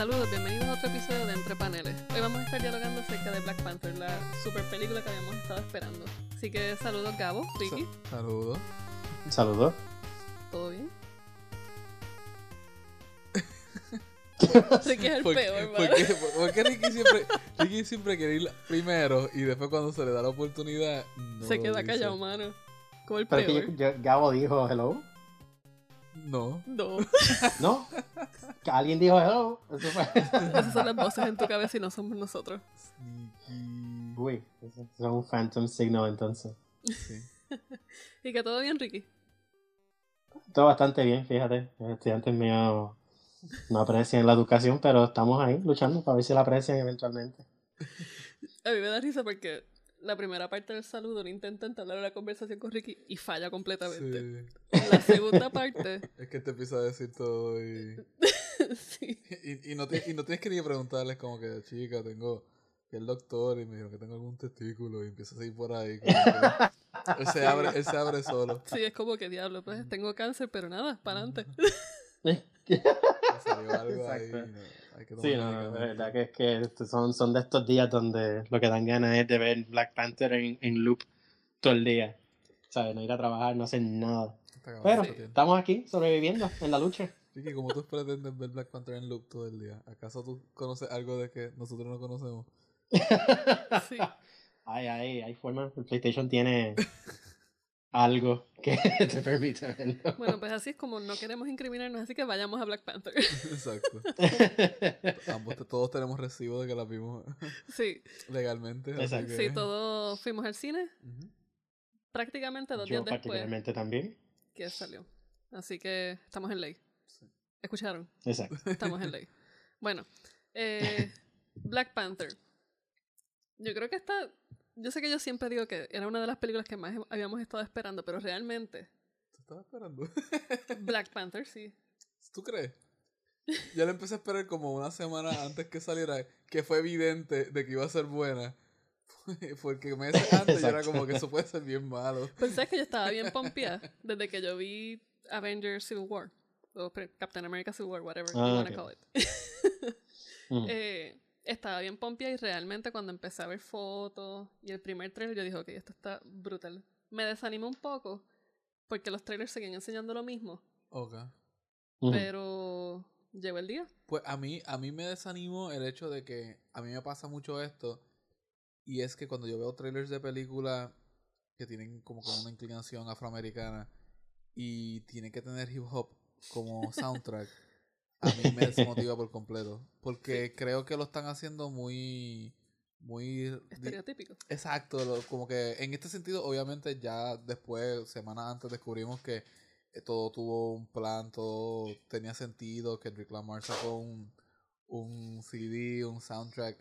saludos, bienvenidos a otro episodio de Entre Paneles. Hoy vamos a estar dialogando acerca de Black Panther, la super película que habíamos estado esperando. Así que saludos Gabo, Ricky, Saludos. Saludos. ¿todo bien? Ricky es el ¿Por qué- peor, por hermano. qué- por- por qué Ricky siempre, Ricky siempre quiere ir primero y después cuando se le da la oportunidad no Se queda dice? callado, mano. Como el Pero peor. que yo- yo- Gabo dijo hello. No. No, ¿No? Que alguien dijo hello. Eso fue. esas son las voces en tu cabeza y no somos nosotros. Sneaky. Uy, eso es un phantom signal entonces. Sí. ¿Y que todo bien, Ricky? Todo bastante bien, fíjate. Los estudiantes míos no aprecian la educación, pero estamos ahí luchando para ver si la aprecian eventualmente. A mí me da risa porque la primera parte del saludo no intenta entablar una conversación con Ricky y falla completamente. Sí. La segunda parte, Es que te empieza a decir todo y, sí. y, y no, te- y no tienes que ni preguntarles como que, chica, tengo que el doctor y me dijo que tengo algún testículo y empieza a seguir por ahí. como que- él, se abre, él se abre solo. Sí, es como que diablo, pues tengo cáncer, pero nada, para adelante. Algo ahí. Exacto. no, hay que Sí, no, medicamento. verdad que es que son, son de estos días donde lo que dan ganas es de ver Black Panther en, en loop todo el día. ¿Sabes? No ir a trabajar, no hacer nada. Pero estamos aquí sobreviviendo en la lucha. Ricky, como tú pretendes ver Black Panther en loop todo el día, ¿acaso tú conoces algo de que nosotros no conocemos? Sí. Ay, ay, hay forma. El PlayStation tiene algo que te permite verlo. Bueno, pues así es como no queremos incriminarnos, así que vayamos a Black Panther. Exacto. Ambos todos tenemos recibo de que la vimos Sí, legalmente. así Exacto. que- sí, todos fuimos al cine Ujú. prácticamente dos Yo días después particularmente también. que salió. Así que estamos en ley. Sí. ¿Escucharon? Exacto. Estamos en ley. Bueno, eh, Black Panther. Yo creo que esta. Yo sé que yo siempre digo que era una de las películas que más habíamos estado esperando, pero realmente, ¿Te estaba esperando? Black Panther sí. ¿Tú crees? Ya la empecé a esperar como una semana antes que saliera, que fue evidente de que iba a ser buena. Porque meses antes yo era como que eso puede ser bien malo. Pensé que yo estaba bien pompeada desde que yo vi Avengers Civil War. O Captain America Civil War, whatever you Ah, wanna ok. call it. Mm. Eh, estaba bien pompeada y realmente cuando empecé a ver fotos y el primer trailer yo dije, ok, esto está brutal. Me desanimó un poco porque los trailers seguían enseñando lo mismo, Ok. Pero llegó el día. Pues a mí, a mí me desanimó el hecho de que a mí me pasa mucho esto. Y es que cuando yo veo trailers de películas que tienen como que una inclinación afroamericana y tienen que tener hip hop como soundtrack, a mí me desmotiva por completo. Porque creo que lo están haciendo muy. Muy. Estereotípico. Exacto, lo- como que en este sentido, obviamente ya después, semanas antes, descubrimos que eh, todo tuvo un plan, todo tenía sentido, que Kendrick Lamar sacó un, un CD, un soundtrack,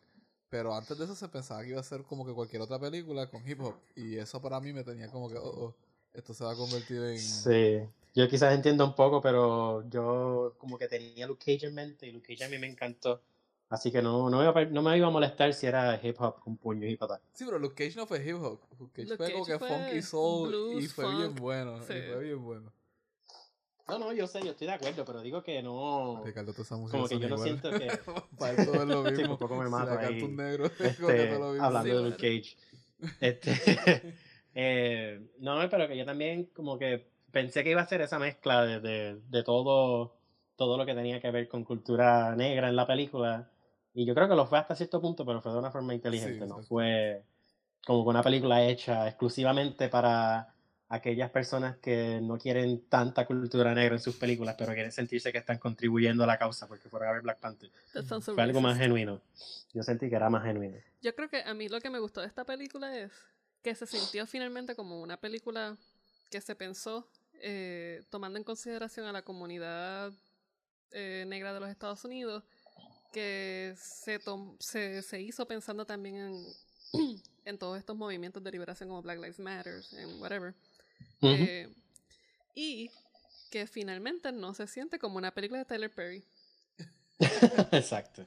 pero antes de eso se pensaba que iba a ser como que cualquier otra película con hip hop, y eso para mí me tenía como que, oh, oh, esto se va a convertir en... Sí. Yo quizás entiendo un poco, pero yo como que tenía Luke Cage en mente y Luke Cage a mí me encantó. Así que no, no, me, iba no me iba a molestar si era hip hop con puño y patada. Sí, pero Luke Cage no fue hip hop, Luke Cage Luke fue como que fue funky soul y blues, fue bien funk, bueno, sí. y fue bien bueno. No, no, yo sé, yo estoy de acuerdo, pero digo que no. Ricardo, esas músicas Como que yo no iguales. siento que. Para él todo es lo Sí, mismo. por poco me mato ahí. Cartoon negro, Este, todo lo mismo. hablando de Sí, Luke Cage. Este, eh, no, pero que yo también como que pensé que iba a ser esa mezcla de, de, de todo, todo lo que tenía que ver con cultura negra en la película. Y yo creo que lo fue hasta cierto punto, pero fue de una forma inteligente, no exacto. fue como una película hecha exclusivamente para aquellas personas que no quieren tanta cultura negra en sus películas, pero quieren sentirse que están contribuyendo a la causa porque fueron a ver Black Panther. So Fue algo más genuino. Yo sentí que era más genuino. Yo creo que a mí lo que me gustó de esta película es que se sintió finalmente como una película que se pensó eh, tomando en consideración a la comunidad eh, negra de los Estados Unidos, que se, tom- se, se hizo pensando también en, en todos estos movimientos de liberación como Black Lives Matter, en whatever. Eh, y que finalmente no se siente como una película de Tyler Perry. Exacto.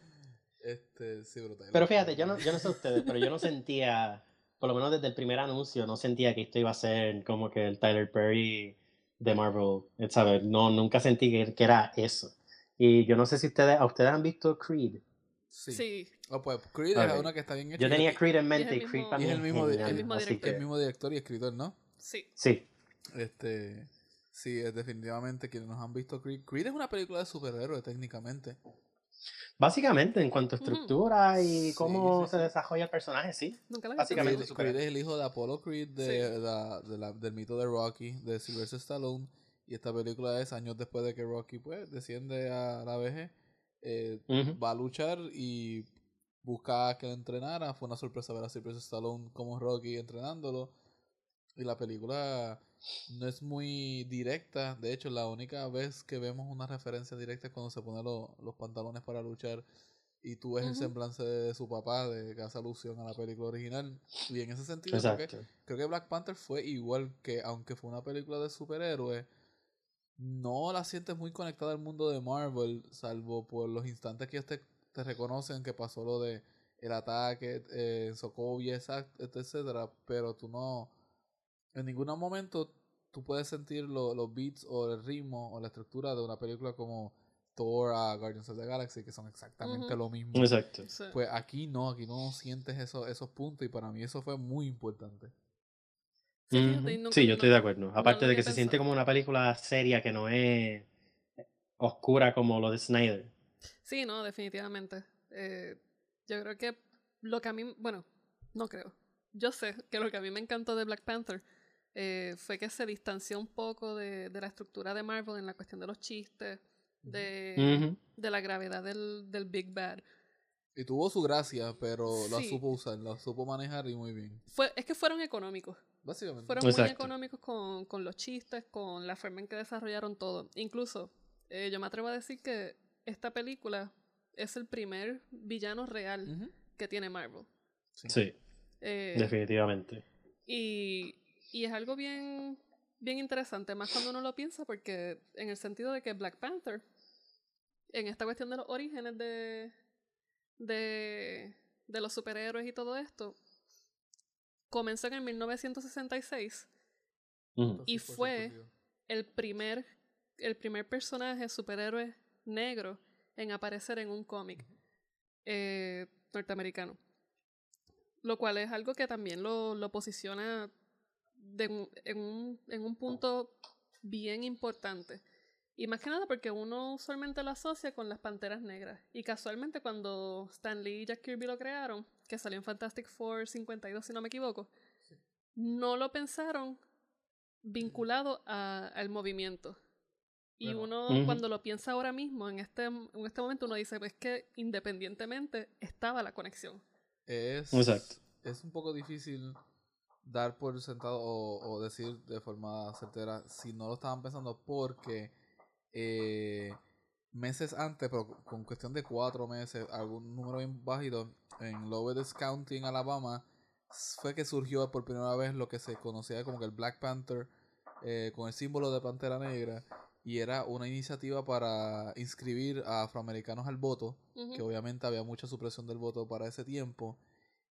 Este, sí, brutal. Pero fíjate, yo no, yo no sé ustedes, pero yo no sentía, por lo menos desde el primer anuncio, no sentía que esto iba a ser como que el Tyler Perry de Marvel, ¿sabes? No, nunca sentí que, que era eso. Y yo no sé si ustedes, ¿a ustedes han visto Creed? Sí. Sí. Oh, pues Creed Ok. es una que está bien hecha. Yo y- tenía Creed en mente y, mismo- Creed y también es el mismo genial, el mismo director. El mismo director y escritor, ¿no? Sí. Sí, Este. Sí, es definitivamente quienes nos han visto Creed. Creed es una película de superhéroes, técnicamente. Básicamente en cuanto a estructura y cómo sí, se sí. desarrolla el personaje, sí. Nunca Básicamente Creed, es el hijo de Apollo Creed de, Sí. la- de la- del mito de Rocky, de Sylvester Stallone. Y esta película es años después de que Rocky pues desciende a la vejez. eh. Va a luchar y busca que lo entrenara. Fue una sorpresa ver a Sylvester Stallone como Rocky entrenándolo. Y la película no es muy directa. De hecho, la única vez que vemos una referencia directa es cuando se pone lo- los pantalones para luchar. Y tú ves el Ujú. semblance de su papá, de que hace alusión a la película original. Y en ese sentido, creo que, creo que Black Panther fue igual que, aunque fue una película de superhéroes, no la sientes muy conectada al mundo de Marvel, salvo por los instantes que ellos te, te reconocen que pasó lo de el ataque eh, en Sokovia, exact- etcétera, pero tú no, en ningún momento tú puedes sentir lo- los beats o el ritmo o la estructura de una película como Thor a Guardians of the Galaxy, que son exactamente lo mismo. Exacto. Sí. Pues aquí no, aquí no sientes eso, esos puntos y para mí eso fue muy importante. Sí, nunca- yo no- estoy de acuerdo. Aparte de que se siente como una película seria que no es oscura como lo de Snyder. Sí, no, definitivamente. Eh, yo creo que lo que a mí, bueno, no creo. Yo sé que lo que a mí me encantó de Black Panther eh, fue que se distanció un poco de, de la estructura de Marvel en la cuestión de los chistes, de, de la gravedad del, del Big Bad. Y tuvo su gracia, pero la supo usar, la supo manejar y muy bien. Fue, es que fueron económicos. Básicamente. Fueron muy económicos con, con los chistes, con la forma en que desarrollaron todo. Incluso, eh, yo me atrevo a decir que esta película es el primer villano real que tiene Marvel. Sí. Sí, Eh, definitivamente. y, y es algo bien, bien interesante, más cuando uno lo piensa, porque en el sentido de que Black Panther, en esta cuestión de los orígenes de, de, de los superhéroes y todo esto, comenzó en el 1966 Ujú. y fue- 52. el primer, el primer personaje superhéroe negro en aparecer en un cómic eh, norteamericano. Lo cual es algo que también lo, lo posiciona de en, un, en un punto bien importante. Y más que nada porque uno usualmente lo asocia con las Panteras Negras. Y casualmente cuando Stan Lee y Jack Kirby lo crearon, que salió en Fantastic Four 52 si no me equivoco, no lo pensaron vinculado a- al movimiento. Y Bueno. uno, cuando lo piensa ahora mismo, en este, en este momento, uno dice, pues que independientemente estaba la conexión. Es, Exacto. es un poco difícil dar por sentado o, o decir de forma certera si no lo estaban pensando porque eh, meses antes, pero con cuestión de cuatro meses, algún número bien bajito, en Lowest County en Alabama, fue que surgió por primera vez lo que se conocía como que el Black Panther eh, con el símbolo de Pantera Negra y era una iniciativa para inscribir a afroamericanos al voto que obviamente había mucha supresión del voto para ese tiempo.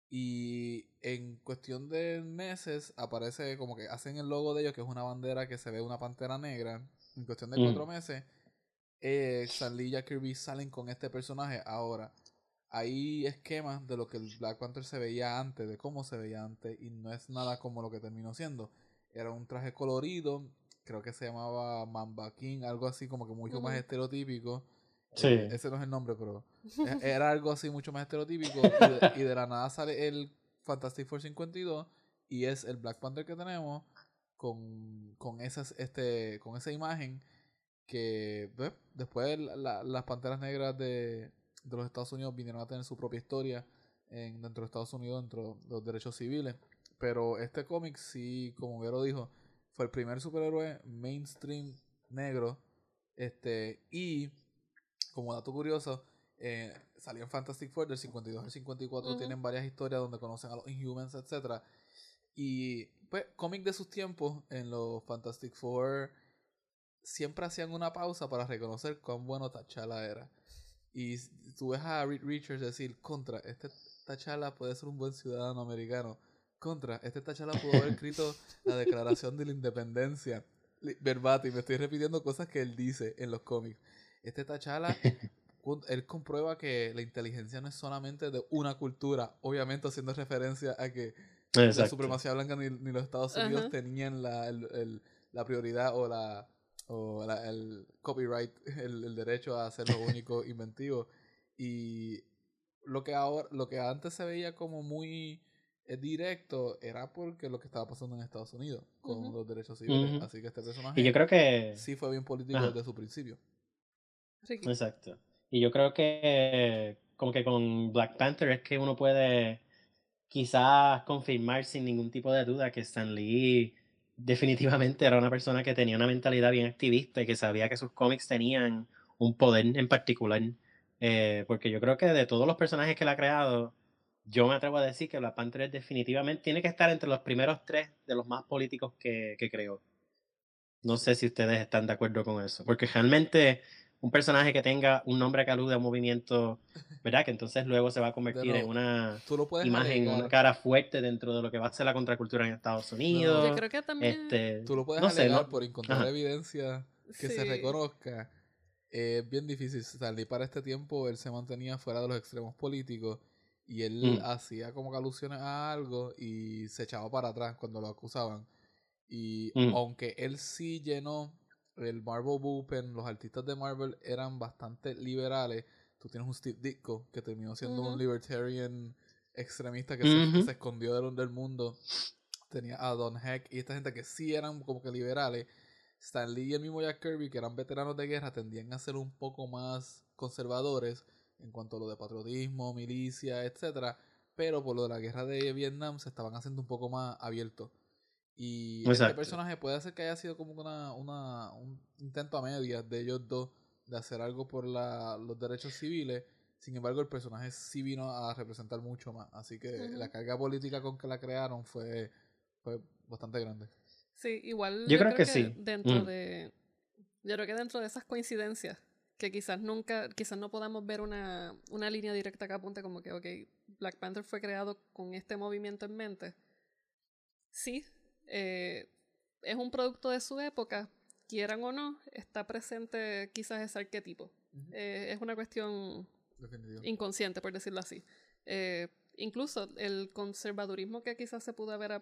Y en cuestión de meses aparece como que hacen el logo de ellos, que es una bandera que se ve una pantera negra. En cuestión de Mm. cuatro meses, eh, Stan Lee y Jack Kirby salen con este personaje. Ahora, hay esquemas de lo que el Black Panther se veía antes, de cómo se veía antes, y no es nada como lo que terminó siendo. Era un traje colorido, creo que se llamaba Mamba King, algo así como que mucho más estereotípico. Sí. Eh, ese no es el nombre, pero era algo así mucho más estereotípico. Y de, y de la nada sale el Fantastic Four 52 y es el Black Panther que tenemos con, con, esas, este, con esa imagen que pues, después la- la- las Panteras Negras de, de los Estados Unidos vinieron a tener su propia historia en, dentro de Estados Unidos, dentro de los derechos civiles. Pero este cómic sí, como Vero dijo, fue el primer superhéroe mainstream negro. Este, y como dato curioso, eh, salió en Fantastic Four del 52 al 54, Ujú. tienen varias historias donde conocen a los Inhumans, etcétera Y pues, cómic de sus tiempos, en los Fantastic Four siempre hacían una pausa para reconocer cuán bueno T'Challa era. Y tú ves a Reed Richards decir, contra, este T'Challa puede ser un buen ciudadano americano. Contra, este T'Challa pudo haber escrito la Declaración de la Independencia. Verbatim, me estoy repitiendo cosas que él dice en los cómics. Este T'Challa, él comprueba que la inteligencia no es solamente de una cultura, obviamente haciendo referencia a que la supremacía blanca ni, los Estados Unidos tenían la, el, la prioridad o la o el copyright, el, derecho a ser lo único inventivo. Y lo que ahora, lo que antes se veía como muy eh, directo era porque lo que estaba pasando en Estados Unidos con los derechos civiles. Así que este personaje y yo creo que... sí fue bien político desde su principio. Exacto. Y yo creo que como que con Black Panther es que uno puede quizás confirmar sin ningún tipo de duda que Stan Lee definitivamente era una persona que tenía una mentalidad bien activista y que sabía que sus cómics tenían un poder en particular. Eh, porque yo creo que de todos los personajes que él ha creado, yo me atrevo a decir que Black Panther definitivamente tiene que estar entre los primeros tres de los más políticos que, que creó. No sé si ustedes están de acuerdo con eso. Porque realmente un personaje que tenga un nombre que alude a un movimiento, ¿verdad? Que entonces luego se va a convertir en una imagen, una cara fuerte dentro de lo que va a ser la contracultura en Estados Unidos. Yo creo que también... Este, tú lo puedes no alegar por encontrar evidencia que se reconozca. Es bien difícil. salir para este tiempo él se mantenía fuera de los extremos políticos y él mm. hacía como que alusiones a algo y se echaba para atrás cuando lo acusaban. Y mm. aunque él sí llenó el Marvel Bullpen, los artistas de Marvel eran bastante liberales. Tú tienes un Steve Ditko que terminó siendo un libertarian extremista que se, escondió del, del mundo. Tenía a Don Heck y esta gente que sí eran como que liberales. Stan Lee y el mismo Jack Kirby, que eran veteranos de guerra, tendían a ser un poco más conservadores en cuanto a lo de patriotismo, milicia, etcétera, pero por lo de la guerra de Vietnam se estaban haciendo un poco más abiertos. Y este personaje puede ser que haya sido como una, una, un intento a medias de ellos dos de hacer algo por la, los derechos civiles. Sin embargo, el personaje sí vino a representar mucho más. Así que la carga política con que la crearon fue, fue bastante grande. Sí, igual. Yo, creo, que, sí. Dentro mm. de. Yo creo que dentro de esas coincidencias, que quizás nunca, quizás no podamos ver una, una línea directa que apunte como que, ok, Black Panther fue creado con este movimiento en mente. Sí, eh, es un producto de su época, quieran o no, está presente quizás ese arquetipo. Eh, es una cuestión inconsciente, por decirlo así. Eh, incluso el conservadurismo que quizás se pudo haber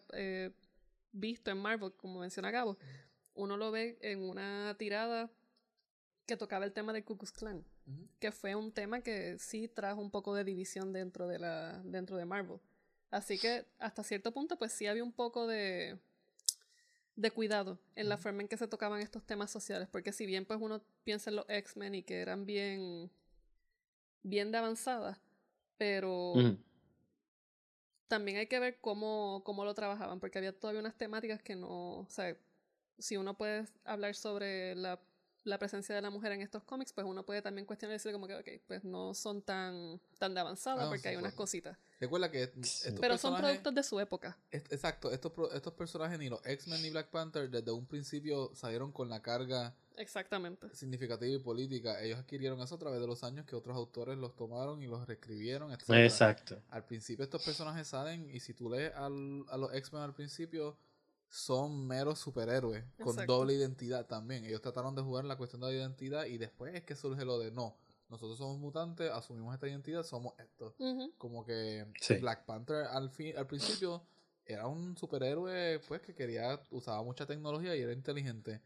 visto en Marvel, como menciona Gabo, uno lo ve en una tirada que tocaba el tema de Ku Klux Klan, que fue un tema que sí trajo un poco de división dentro de, la, dentro de Marvel. Así que hasta cierto punto, pues sí había un poco de, de cuidado en la forma en que se tocaban estos temas sociales, porque si bien pues uno piensa en los X-Men y que eran bien bien de avanzada, pero también hay que ver cómo, cómo lo trabajaban, porque había todavía unas temáticas que no, o sea, si uno puede hablar sobre la la presencia de la mujer en estos cómics, pues uno puede también cuestionar y decir como que, ok, pues no son tan, tan de avanzada porque hay unas cositas. Recuerda que Pero son productos de su época. exacto, estos, estos personajes, ni los X-Men ni Black Panther, desde un principio salieron con la carga Exactamente. significativa y política. Ellos adquirieron eso a través de los años que otros autores los tomaron y los reescribieron, etc. Exacto. Al principio estos personajes salen y si tú lees al, a los X-Men al principio son meros superhéroes con doble identidad también. Ellos trataron de jugar la cuestión de la identidad y después es que surge lo de no. Nosotros somos mutantes, asumimos esta identidad, somos esto. Como que Black Panther al fin, al principio era un superhéroe pues que quería, usaba mucha tecnología y era inteligente.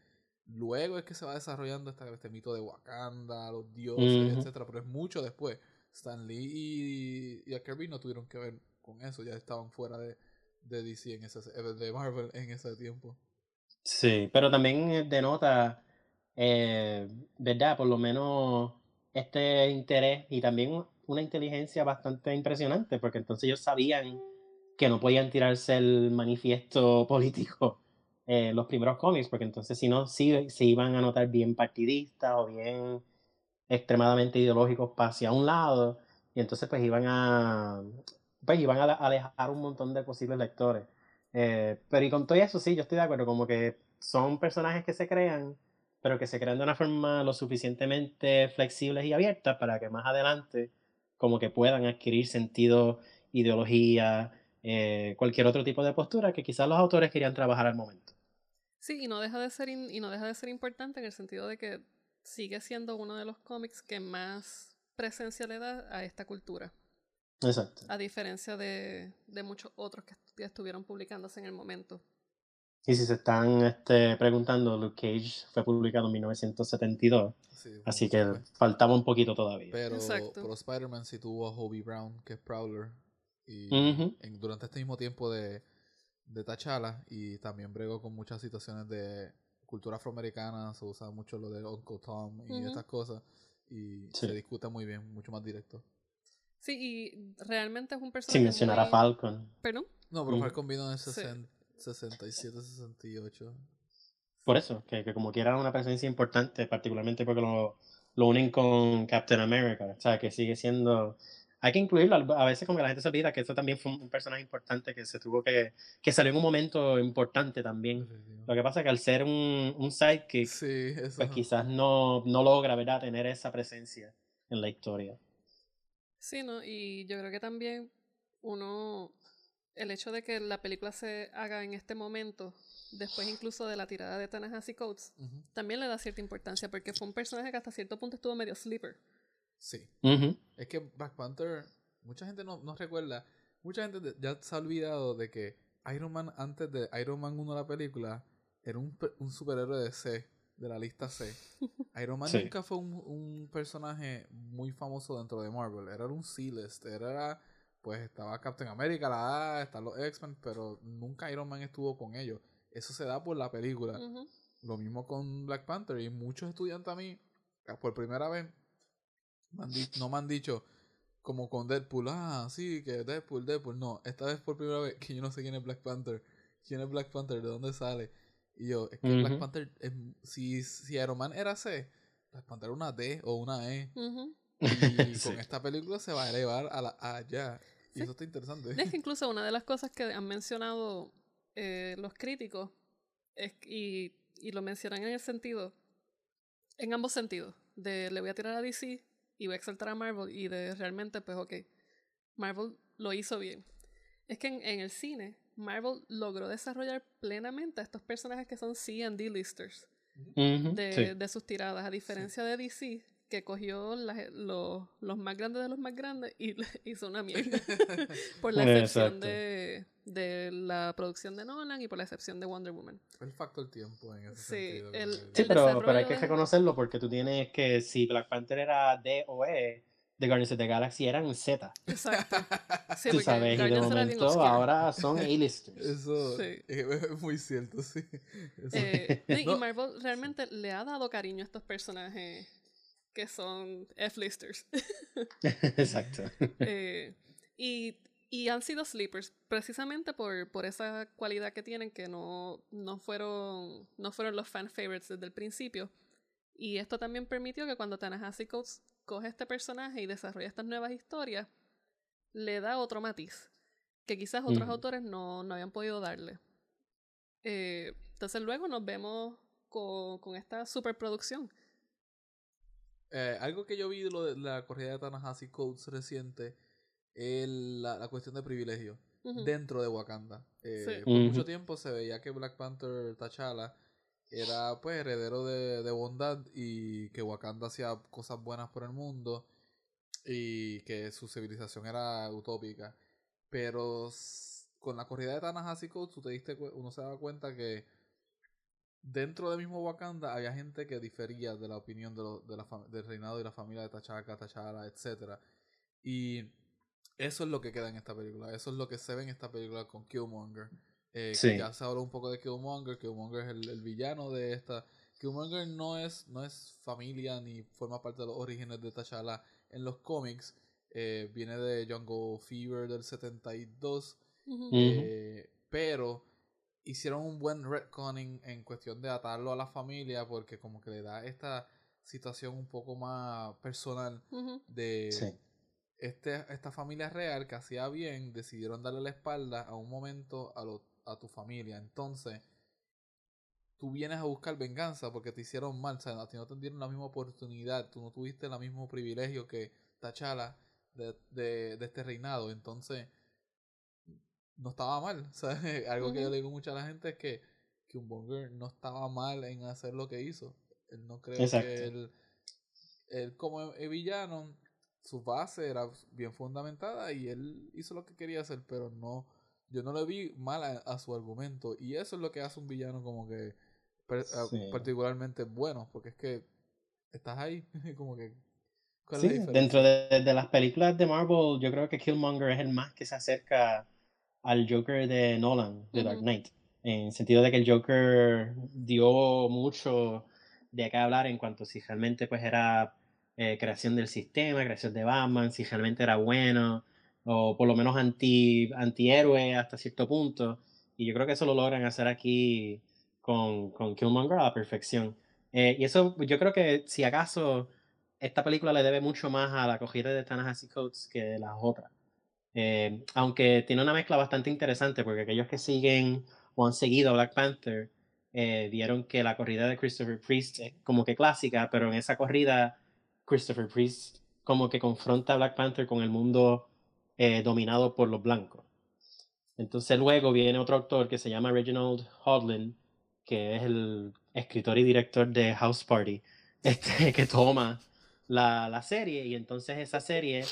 Luego es que se va desarrollando este, este mito de Wakanda, los dioses, etcétera, pero es mucho después. Stan Lee y, y Kirby no tuvieron que ver con eso, ya estaban fuera de, de DC en ese, eh, de Marvel en ese tiempo. Sí, pero también denota, eh, ¿verdad? Por lo menos este interés y también una inteligencia bastante impresionante, porque entonces ellos sabían que no podían tirarse el manifiesto político en los primeros cómics, porque entonces si no, sí se iban a notar bien partidistas o bien extremadamente ideológicos hacia un lado, y entonces pues iban a, pues iban a alejar un montón de posibles lectores. Eh, pero y con todo eso sí, yo estoy de acuerdo, como que son personajes que se crean, pero que se crean de una forma lo suficientemente flexibles y abiertas para que más adelante como que puedan adquirir sentido, ideología, eh, cualquier otro tipo de postura que quizás los autores querían trabajar al momento. Sí, y no deja de ser y no deja de ser importante en el sentido de que sigue siendo uno de los cómics que más presencia le da a esta cultura. Exacto. A diferencia de, de muchos otros que estu- estuvieron publicándose en el momento. Y si se están este, preguntando, Luke Cage fue publicado en 1972, Sí, así que faltaba un poquito todavía. Pero, pero Spider-Man sí tuvo a Hobie Brown, que es Prowler. Y en- durante este mismo tiempo de, de T'Challa. Y también bregó con muchas situaciones de cultura afroamericana. Se usa mucho lo de Uncle Tom y estas cosas. Y Sí. se discute muy bien, mucho más directo. Sí, y realmente es un personaje. Sin mencionar a Falcon. ¿Perdón? No, pero Ujú. Falcon vino en el Sí. 60 67, 68. Por eso, que, que como quiera una presencia importante, particularmente porque lo, lo unen con Captain America. O sea, que sigue siendo. Hay que incluirlo. A veces, como que la gente se olvida que eso también fue un personaje importante que se tuvo que. que salió en un momento importante también. Lo que pasa es que al ser un, un sidekick, Sí, pues quizás no, no logra, ¿verdad?, tener esa presencia en la historia. Sí, ¿no? Y yo creo que también uno, el hecho de que la película se haga en este momento, después incluso de la tirada de Ta-Nehisi Coates, Ujú. también le da cierta importancia porque fue un personaje que hasta cierto punto estuvo medio sleeper. Sí. Es que Black Panther, mucha gente no, no recuerda, mucha gente de- ya se ha olvidado de que Iron Man antes de Iron Man 1 la película era un, un superhéroe de C, de la lista C. Iron Man Sí. nunca fue un, un personaje muy famoso dentro de Marvel, era un C-list, era pues estaba Captain America, la A, están los X-Men, pero nunca Iron Man estuvo con ellos. Eso se da por la película. Lo mismo con Black Panther y muchos estudiantes a mí, eh, por primera vez, me han no me han dicho como con Deadpool, ah, sí, que Deadpool, Deadpool. No, esta vez por primera vez que yo no sé quién es Black Panther. ¿Quién es Black Panther? ¿De dónde sale? Y yo, es que Black. Panther, es- si, si Iron Man era C, Black Panther era una D o una E. Y Sí. con esta película se va a elevar a la A ya. Y Sí. eso está interesante. Es que incluso una de las cosas que han mencionado eh, los críticos es, y, y lo mencionan en el sentido, en ambos sentidos, de le voy a tirar a DC y voy a exaltar a Marvel y de realmente, pues ok, Marvel lo hizo bien. Es que en, en el cine, Marvel logró desarrollar plenamente a estos personajes que son C and D-listers Ujú. de, Sí. de sus tiradas, a diferencia de DC, que cogió las- los, los más grandes de los más grandes y hizo una mierda. por la excepción Exacto. de, de la producción de Nolan y por la excepción de Wonder Woman. El factor tiempo en ese Sí, sentido. el- Sí, el pero, pero hay que de- reconocerlo porque tú tienes que si Black Panther era D o E, The Guardians of the Galaxy eran Z. Exacto. Sí, tú sabes, y de momento ahora son A-listers. Eso Sí. es muy cierto, sí. Eh, no, y. Marvel realmente le ha dado cariño a estos personajes que son F-listers. Exacto. Eh, y, y han sido sleepers precisamente por, por esa cualidad que tienen que no, no, fueron, no fueron los fan favorites desde el principio. Y esto también permitió que cuando Ta-Nehisi Coates coge este personaje y desarrolla estas nuevas historias, le da otro matiz que quizás otros Ujú. autores no, no habían podido darle. Eh, entonces luego nos vemos con, con esta superproducción. Eh, algo que yo vi de lo de la corrida de Tanahashi Codes reciente es la, la cuestión de privilegio dentro de Wakanda. Eh, Sí. Por mucho tiempo se veía que Black Panther T'Challa era pues heredero de, de bondad y que Wakanda hacía cosas buenas por el mundo y que su civilización era utópica. Pero con la corrida de Tanahashi Codes tú te diste cue- uno se daba cuenta que dentro del mismo Wakanda había gente que difería de la opinión de lo- de la del reinado y la familia de T'Chaka, T'Challa, etcétera Y eso es lo que queda en esta película. Eso es lo que se ve en esta película con Killmonger. Eh, que. Ya se habló un poco de Killmonger. Killmonger es el, el villano de esta. Killmonger no es, no es familia ni forma parte de los orígenes de T'Challa en los cómics. Eh, viene de Jungle Fever del 72. Ujú. Ujú. Eh, pero hicieron un buen retconning en cuestión de atarlo a la familia porque como que le da esta situación un poco más personal de Sí. este, esta familia real que hacía bien decidieron darle la espalda a un momento a, lo- a tu familia. Entonces tú vienes a buscar venganza porque te hicieron mal. O sea, a ti no te dieron la misma oportunidad. Tú no tuviste el mismo privilegio que T'Challa de, de, de este reinado. Entonces no estaba mal. ¿sabes? Algo que yo le digo mucho a la gente es que Killmonger no estaba mal en hacer lo que hizo. Él no cree que él, él como villano, su base era bien fundamentada y él hizo lo que quería hacer, pero no, yo no le vi mal a, su argumento. Y eso es lo que hace un villano como que particularmente bueno, porque es que estás ahí, como que... Sí, dentro de, de, las películas de Marvel, yo creo que Killmonger es el más que se acerca al Joker de Nolan, de Dark Knight. En el sentido de que el Joker dio mucho de acá hablar en cuanto si realmente pues era eh, creación del sistema, creación de Batman, si realmente era bueno, o por lo menos anti, antihéroe hasta cierto punto. Y yo creo que eso lo logran hacer aquí con, con Killmonger a la perfección. Eh, y eso, yo creo que si acaso esta película le debe mucho más a la acogida de Tanahashi Coates que las otras. Eh, aunque tiene una mezcla bastante interesante, porque aquellos que siguen o han seguido a Black Panther eh, vieron que la corrida de Christopher Priest es como que clásica, pero en esa corrida Christopher Priest como que confronta a Black Panther con el mundo eh, dominado por los blancos. Entonces luego viene otro autor que se llama Reginald Hodlin, que es el escritor y director de House Party, este, que toma la, la serie y entonces esa serie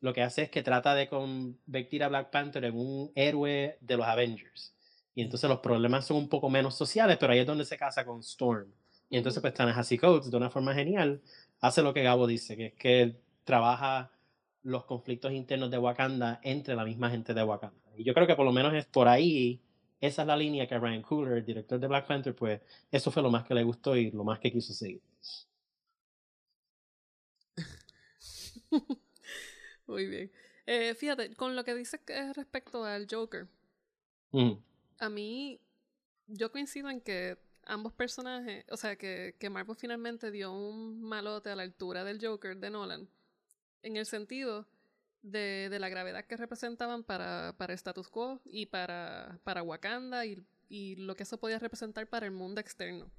lo que hace es que trata de convertir a Black Panther en un héroe de los Avengers. Y entonces los problemas son un poco menos sociales, pero ahí es donde se casa con Storm. Y entonces pues Tanahashi Coates, de una forma genial, hace lo que Gabo dice, que es que trabaja los conflictos internos de Wakanda entre la misma gente de Wakanda. Y yo creo que por lo menos es por ahí, esa es la línea que Ryan Coogler, el director de Black Panther, pues eso fue lo más que le gustó y lo más que quiso seguir. Muy bien. Eh, fíjate, con lo que dices respecto al Joker, a mí, yo coincido en que ambos personajes, o sea, que, que Marvel finalmente dio un malote a la altura del Joker de Nolan, en el sentido de, de la gravedad que representaban para, para el status quo y para, para Wakanda y, y lo que eso podía representar para el mundo externo.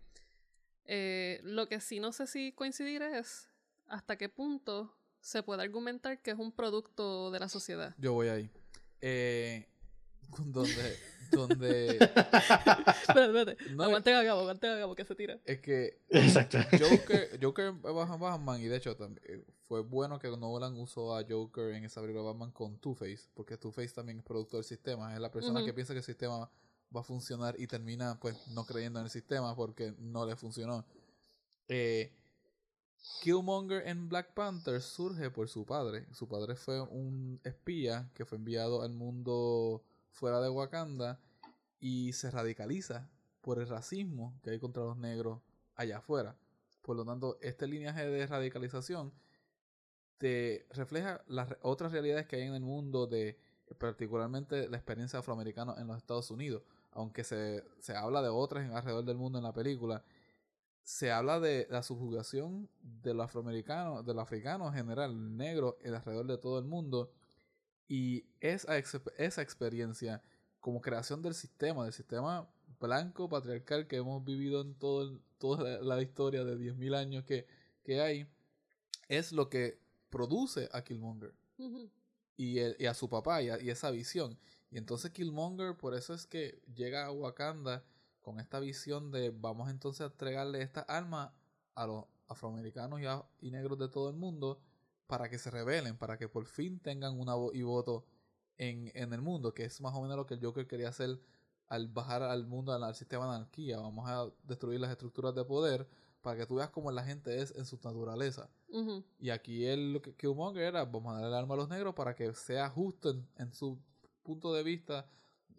Eh, lo que sí no sé si coincidir es hasta qué punto se puede argumentar que es un producto de la sociedad. Yo voy ahí. Eh, donde. donde... espérate, espérate. No, aguanten a Gabo, aguanten a Gabo que se tira. Es que. Exacto. Joker, Joker Batman, y de hecho también eh, fue bueno que Nolan usó a Joker en esa película Batman con Two-Face, porque Two-Face también es producto del sistema. Es la persona que piensa que el sistema va a funcionar y termina, pues, no creyendo en el sistema porque no le funcionó. Eh Killmonger en Black Panther surge por su padre. Su padre fue un espía que fue enviado al mundo fuera de Wakanda y se radicaliza por el racismo que hay contra los negros allá afuera. Por lo tanto, este lineaje de radicalización te refleja las otras realidades que hay en el mundo de particularmente la experiencia afroamericana en los Estados Unidos. Aunque se, se habla de otras en alrededor del mundo en la película, se habla de la subjugación de los afroamericanos, de los africanos en general, negros, alrededor de todo el mundo. Y esa, esa experiencia como creación del sistema, del sistema blanco patriarcal que hemos vivido en todo toda la, historia de 10.000 años que, que, hay, es lo que produce a Killmonger. y, y, a su papá y, y esa visión. Y entonces Killmonger, por eso es que llega a Wakanda con esta visión de vamos entonces a entregarle esta arma a los afroamericanos y, negros de todo el mundo para que se rebelen, para que por fin tengan una voz y voto en, en, el mundo, que es más o menos lo que el Joker quería hacer al bajar al mundo, al, sistema de anarquía. Vamos a destruir las estructuras de poder para que tú veas cómo la gente es en su naturaleza. Y aquí él, lo que Killmonger era, vamos a darle el arma a los negros para que sea justo en, en su punto de vista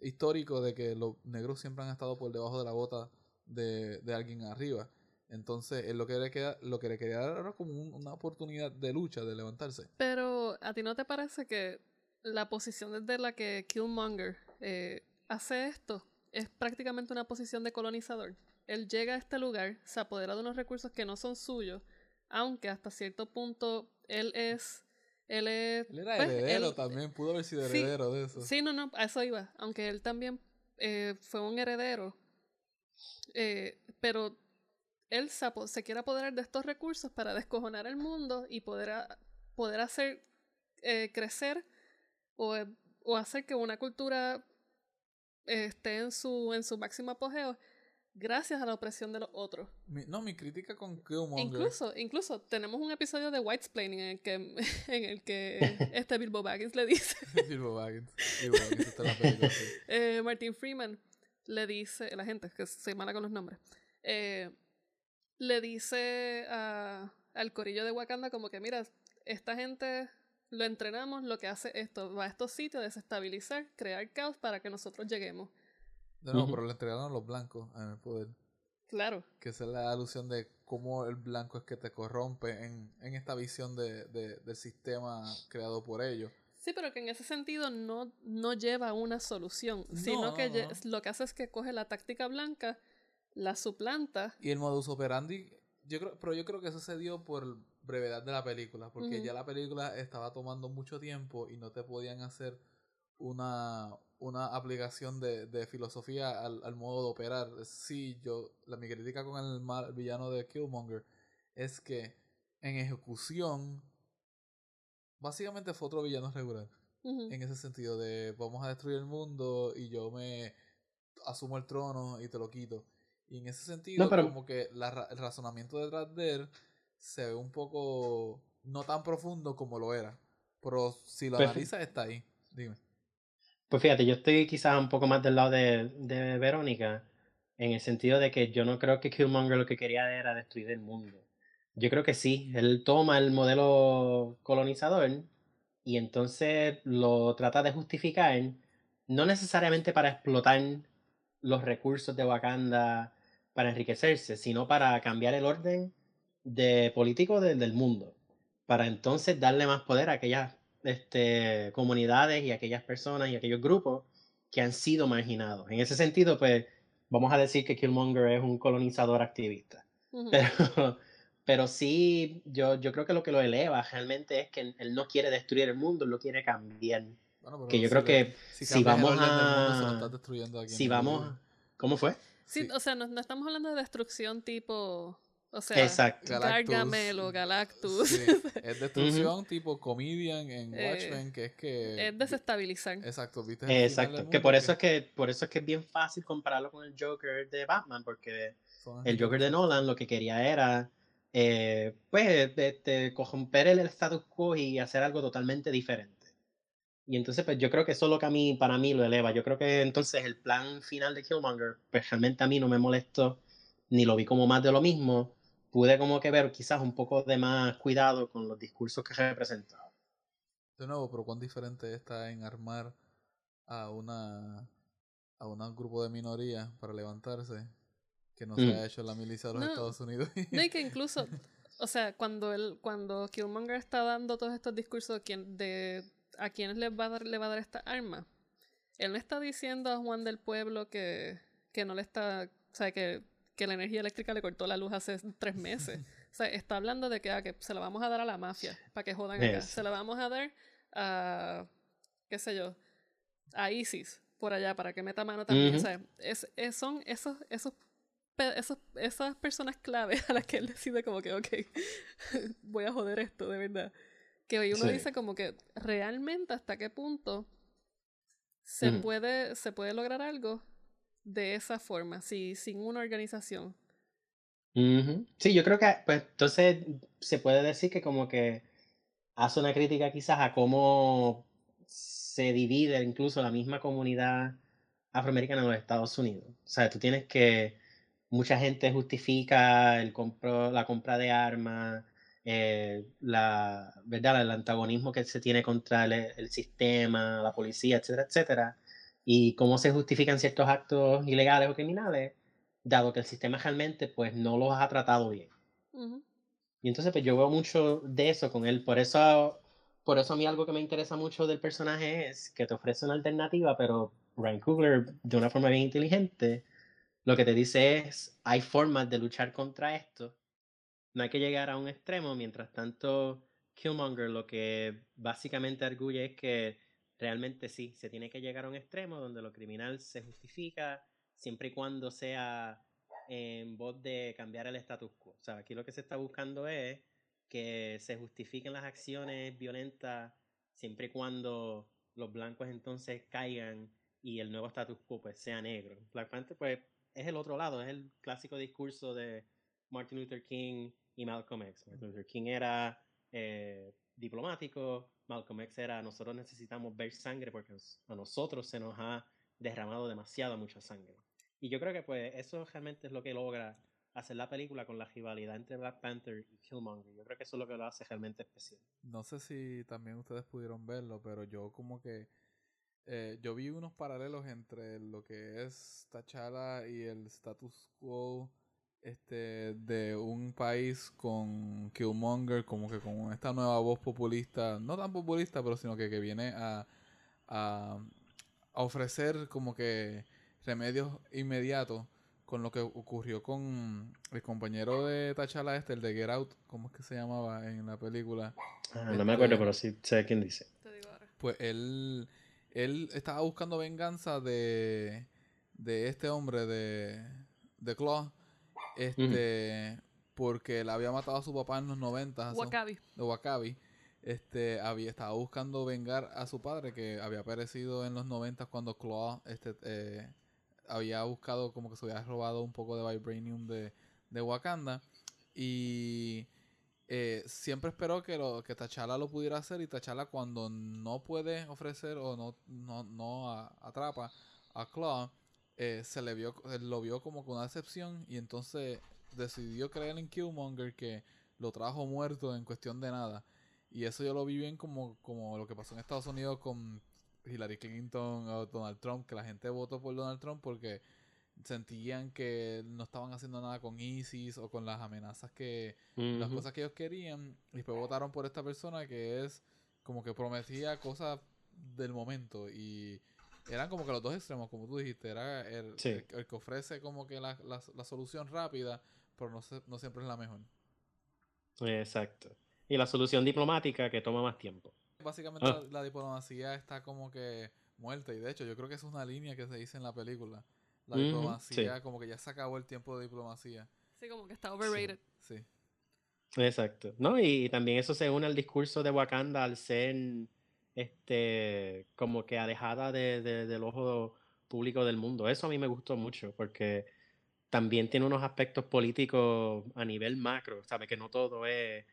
histórico de que los negros siempre han estado por debajo de la bota de, de alguien arriba. Entonces, él lo que le, queda, lo que le quería dar era como una oportunidad de lucha, de levantarse. Pero, ¿a ti no te parece que la posición desde la que Killmonger eh, hace esto es prácticamente una posición de colonizador? Él llega a este lugar, se apodera de unos recursos que no son suyos, aunque hasta cierto punto él es él es. Él era pues, heredero también, pudo haber sido heredero de eso. Sí, no, no, a eso iba. Aunque él también eh, fue un heredero. Eh, pero él se, quiere apoderar de estos recursos para descojonar el mundo y poder, poder hacer eh, crecer o, o, hacer que una cultura esté en su, en su máximo apogeo gracias a la opresión de los otros. no, mi crítica con Killmonger. Incluso, incluso tenemos un episodio de Whitesplaining en el que, en el que este Bilbo Baggins le dice. Bilbo Baggins. Bilbo Baggins está en la película. Eh, Martin Freeman le dice, la gente que se mala con los nombres, eh, le dice a, al corillo de Wakanda como que, mira, esta gente lo entrenamos, lo que hace esto, va a estos sitios, desestabilizar, crear caos para que nosotros lleguemos. No, no, pero le entregaron a los blancos en el poder. Claro. Que esa es la alusión de cómo el blanco es que te corrompe en, en esta visión de, de, del sistema creado por ellos. Sí, pero que en ese sentido no, no lleva a una solución, sino que lo que hace es que coge la táctica blanca, la suplanta. Y el modus operandi, yo creo, pero yo creo que eso se dio por brevedad de la película, porque ya la película estaba tomando mucho tiempo y no te podían hacer una, una aplicación de, de filosofía al, al, modo de operar. Sí, yo, la, mi crítica con el mal, villano de Killmonger es que en ejecución, básicamente fue otro villano regular. En ese sentido de vamos a destruir el mundo y yo me asumo el trono y te lo quito. Y en ese sentido, como que la, el razonamiento detrás de él se ve un poco no tan profundo como lo era. Pero si lo analizas, está ahí. Dime. Pues fíjate, yo estoy quizás un poco más del lado de, Verónica, en el sentido de que yo no creo que Killmonger lo que quería era destruir el mundo. Yo creo que sí, él toma el modelo colonizador y entonces lo trata de justificar, no necesariamente para explotar los recursos de Wakanda para enriquecerse, sino para cambiar el orden de político del mundo, para entonces darle más poder a aquellas este, comunidades y aquellas personas y aquellos grupos que han sido marginados. En ese sentido, pues vamos a decir que Killmonger es un colonizador activista. Pero, pero sí, yo, yo creo que lo que lo eleva realmente es que él no quiere destruir el mundo, él lo quiere cambiar. que yo creo que si, vamos a... si vamos... ¿Cómo fue? Sí, o sea, no estamos hablando de destrucción tipo o sea, Exacto. Gargamel Galactus. Es destrucción tipo comedian en eh, Watchmen, que es que... Es desestabilizar. Exacto, ¿viste? Exacto, que por eso es que por eso es que es bien fácil compararlo con el Joker de Batman, porque el Joker de Nolan lo que quería era eh, pues de, corromper el status quo y hacer algo totalmente diferente. Y entonces, pues yo creo que eso es lo que a mí, para mí lo eleva. Yo creo que entonces el plan final de Killmonger, pues realmente a mí no me molestó, ni lo vi como más de lo mismo, pude como que ver quizás un poco de más cuidado con los discursos que representaba. De nuevo, pero cuán diferente está en armar a una a un grupo de minoría para levantarse que no se mm. ha hecho la milicia de los Estados Unidos. no, y que incluso, o sea, cuando él, cuando Killmonger está dando todos estos discursos de a quienes le va a dar, le va a dar esta arma, él no está diciendo a Juan del Pueblo que, que no le está, o sea, que que la energía eléctrica le cortó la luz hace tres meses. o sea, está hablando de que, ah, que se la vamos a dar a la mafia para que jodan acá. Se la vamos a dar a, qué sé yo, a ISIS por allá para que meta mano también. O sea, es, son esos, esos, esos, esas personas clave a las que él decide como que, ok, voy a joder esto, de verdad. Que hoy uno dice como que realmente hasta qué punto se, puede, se puede lograr algo de esa forma, sí, sin una organización. Sí, yo creo que, pues, entonces se puede decir que como que hace una crítica quizás a cómo se divide incluso la misma comunidad afroamericana en los Estados Unidos. O sea, tú tienes que, mucha gente justifica el compro, la compra de armas, eh, la, ¿verdad? el antagonismo que se tiene contra el sistema, la policía, etcétera, etcétera y cómo se justifican ciertos actos ilegales o criminales, dado que el sistema realmente pues no los ha tratado bien. Y entonces pues yo veo mucho de eso con él, por eso, por eso a mí algo que me interesa mucho del personaje es que te ofrece una alternativa, pero Ryan Coogler de una forma bien inteligente lo que te dice es, hay formas de luchar contra esto, no hay que llegar a un extremo, mientras tanto Killmonger lo que básicamente arguye es que realmente sí, se tiene que llegar a un extremo donde lo criminal se justifica siempre y cuando sea en voz de cambiar el status quo. O sea, aquí lo que se está buscando es que se justifiquen las acciones violentas siempre y cuando los blancos entonces caigan y el nuevo status quo pues sea negro. Black Panther pues es el otro lado, es el clásico discurso de Martin Luther King y Malcolm X. Martin Luther King era eh, diplomático, Malcolm X era nosotros necesitamos ver sangre porque a nosotros se nos ha derramado demasiada mucha sangre. Y yo creo que pues eso realmente es lo que logra hacer la película con la rivalidad entre Black Panther y Killmonger. Yo creo que eso es lo que lo hace realmente especial. No sé si también ustedes pudieron verlo, pero yo como que eh, yo vi unos paralelos entre lo que es T'Challa y el status quo este de un país con Killmonger como que con esta nueva voz populista no tan populista pero sino que, que viene a, a, a ofrecer como que remedios inmediatos con lo que ocurrió con el compañero de T'Challa este, el de Get Out, ¿cómo es que se llamaba en la película? Ah, no me acuerdo, pero sí sé quién dice. Pues él, él estaba buscando venganza de, de este hombre, de, de Claw, este, porque le había matado a su papá en los 90. Wakabi. De Wakabi. Este, había, estaba buscando vengar a su padre que había perecido en los 90 cuando Claw este, eh, había buscado como que se había robado un poco de Vibranium de, de Wakanda. Y eh, siempre esperó que, lo, que T'Challa lo pudiera hacer. Y T'Challa cuando no puede ofrecer o no, no, no a- atrapa a Claw, eh, se le vio, eh, lo vio como con una decepción. Y entonces decidió creer en Killmonger que lo trajo muerto en cuestión de nada. Y eso yo lo vi bien como, como lo que pasó en Estados Unidos con Hillary Clinton o Donald Trump, que la gente votó por Donald Trump porque sentían que no estaban haciendo nada con ISIS o con las amenazas que, las cosas que ellos querían, y después votaron por esta persona que es como que prometía cosas del momento y eran como que los dos extremos, como tú dijiste, era el, Sí. el- el que ofrece como que la, la- la solución rápida, pero no, se- no siempre es la mejor. Exacto. Y la solución diplomática que toma más tiempo. Básicamente Ah. la, la diplomacia está como que muerta y de hecho yo creo que es una línea que se dice en la película. La Ujú, diplomacia, como que ya se acabó el tiempo de diplomacia. Sí, como que está overrated. Sí. Exacto. ¿No? Y también eso se une al discurso de Wakanda al ser este como que alejada de, de- del ojo público del mundo. Eso a mí me gustó mucho porque también tiene unos aspectos políticos a nivel macro, ¿sabe? Que no todo es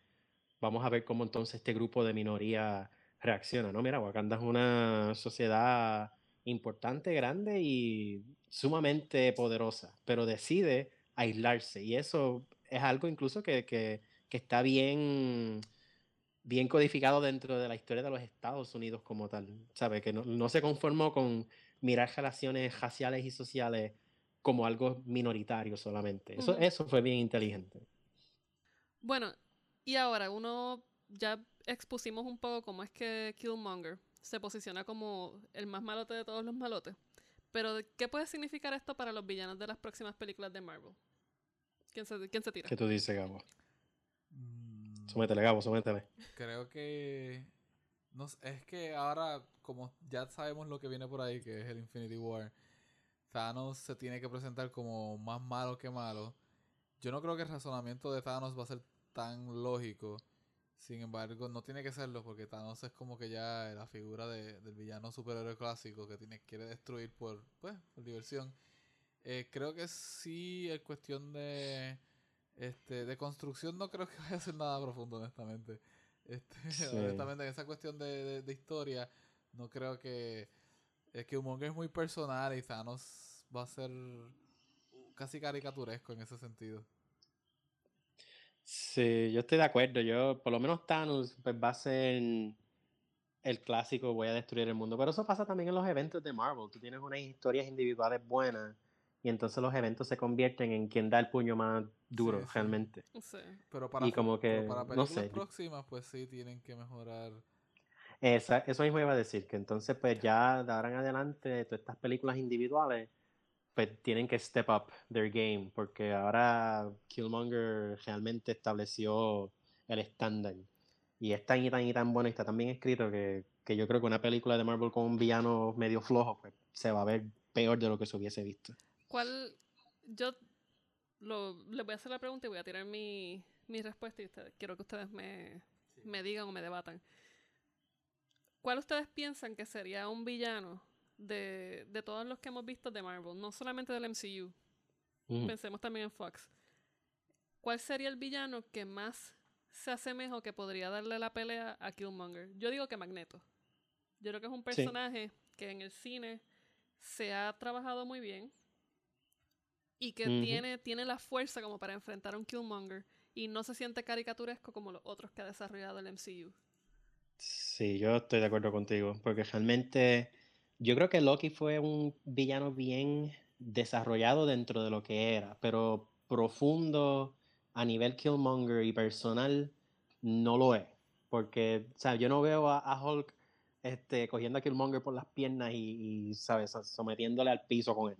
vamos a ver cómo entonces este grupo de minoría reacciona, ¿no? Mira, Wakanda es una sociedad importante, grande y sumamente poderosa, pero decide aislarse y eso es algo incluso que, que- que está bien, bien codificado dentro de la historia de los Estados Unidos como tal, ¿sabe? Que no, no se conformó con mirar relaciones raciales y sociales como algo minoritario solamente. Eso, eso fue bien inteligente. Bueno, y ahora uno ya expusimos un poco cómo es que Killmonger se posiciona como el más malote de todos los malotes. Pero, ¿qué puede significar esto para los villanos de las próximas películas de Marvel? ¿Quién se, quién se tira? ¿Qué tú dices, Gabo? Sométele, Gabo, sométele. Creo que. No, es que ahora, como ya sabemos lo que viene por ahí, que es el Infinity War, Thanos se tiene que presentar como más malo que malo. Yo no creo que el razonamiento de Thanos va a ser tan lógico. Sin embargo, no tiene que serlo porque Thanos es como que ya la figura de- del villano superhéroe clásico que tiene, quiere destruir por, pues, por diversión. Eh, creo que sí, es cuestión de este de construcción no creo que vaya a ser nada profundo, honestamente. Este, Sí. honestamente, en esa cuestión de, de- de historia, no creo que es que Killmonger es muy personal y Thanos va a ser casi caricaturesco en ese sentido. Sí, yo estoy de acuerdo. Yo, por lo menos Thanos, pues va a ser el clásico voy a destruir el mundo. Pero eso pasa también en los eventos de Marvel. Tú tienes unas historias individuales buenas y entonces los eventos se convierten en quien da el puño más duro, Sí, sí. realmente. No sé. Pero para, Y como pero que, para no películas sé. próximas, pues sí, tienen que mejorar. Esa- eso mismo iba a decir, que entonces pues ya de ahora en adelante todas estas películas individuales pues tienen que step up their game porque ahora Killmonger realmente estableció el estándar y es tan y tan y tan bueno y está tan bien escrito que, que yo creo que una película de Marvel con un villano medio flojo pues se va a ver peor de lo que se hubiese visto. ¿Cuál? Yo lo, les voy a hacer la pregunta y voy a tirar mi, mi respuesta y ustedes, quiero que ustedes me, me digan o me debatan. ¿Cuál ustedes piensan que sería un villano de, de todos los que hemos visto de Marvel? No solamente del MCU, pensemos también en Fox. ¿Cuál sería el villano que más se asemeja o que podría darle la pelea a Killmonger? Yo digo que Magneto. Yo creo que es un personaje que en el cine se ha trabajado muy bien y que tiene, tiene la fuerza como para enfrentar a un Killmonger y no se siente caricaturesco como los otros que ha desarrollado el MCU. Sí, yo estoy de acuerdo contigo, porque realmente yo creo que Loki fue un villano bien desarrollado dentro de lo que era, pero profundo a nivel Killmonger y personal no lo es, porque, o sea, yo no veo a, a Hulk este, cogiendo a Killmonger por las piernas y, y, ¿sabes? sometiéndole al piso con él.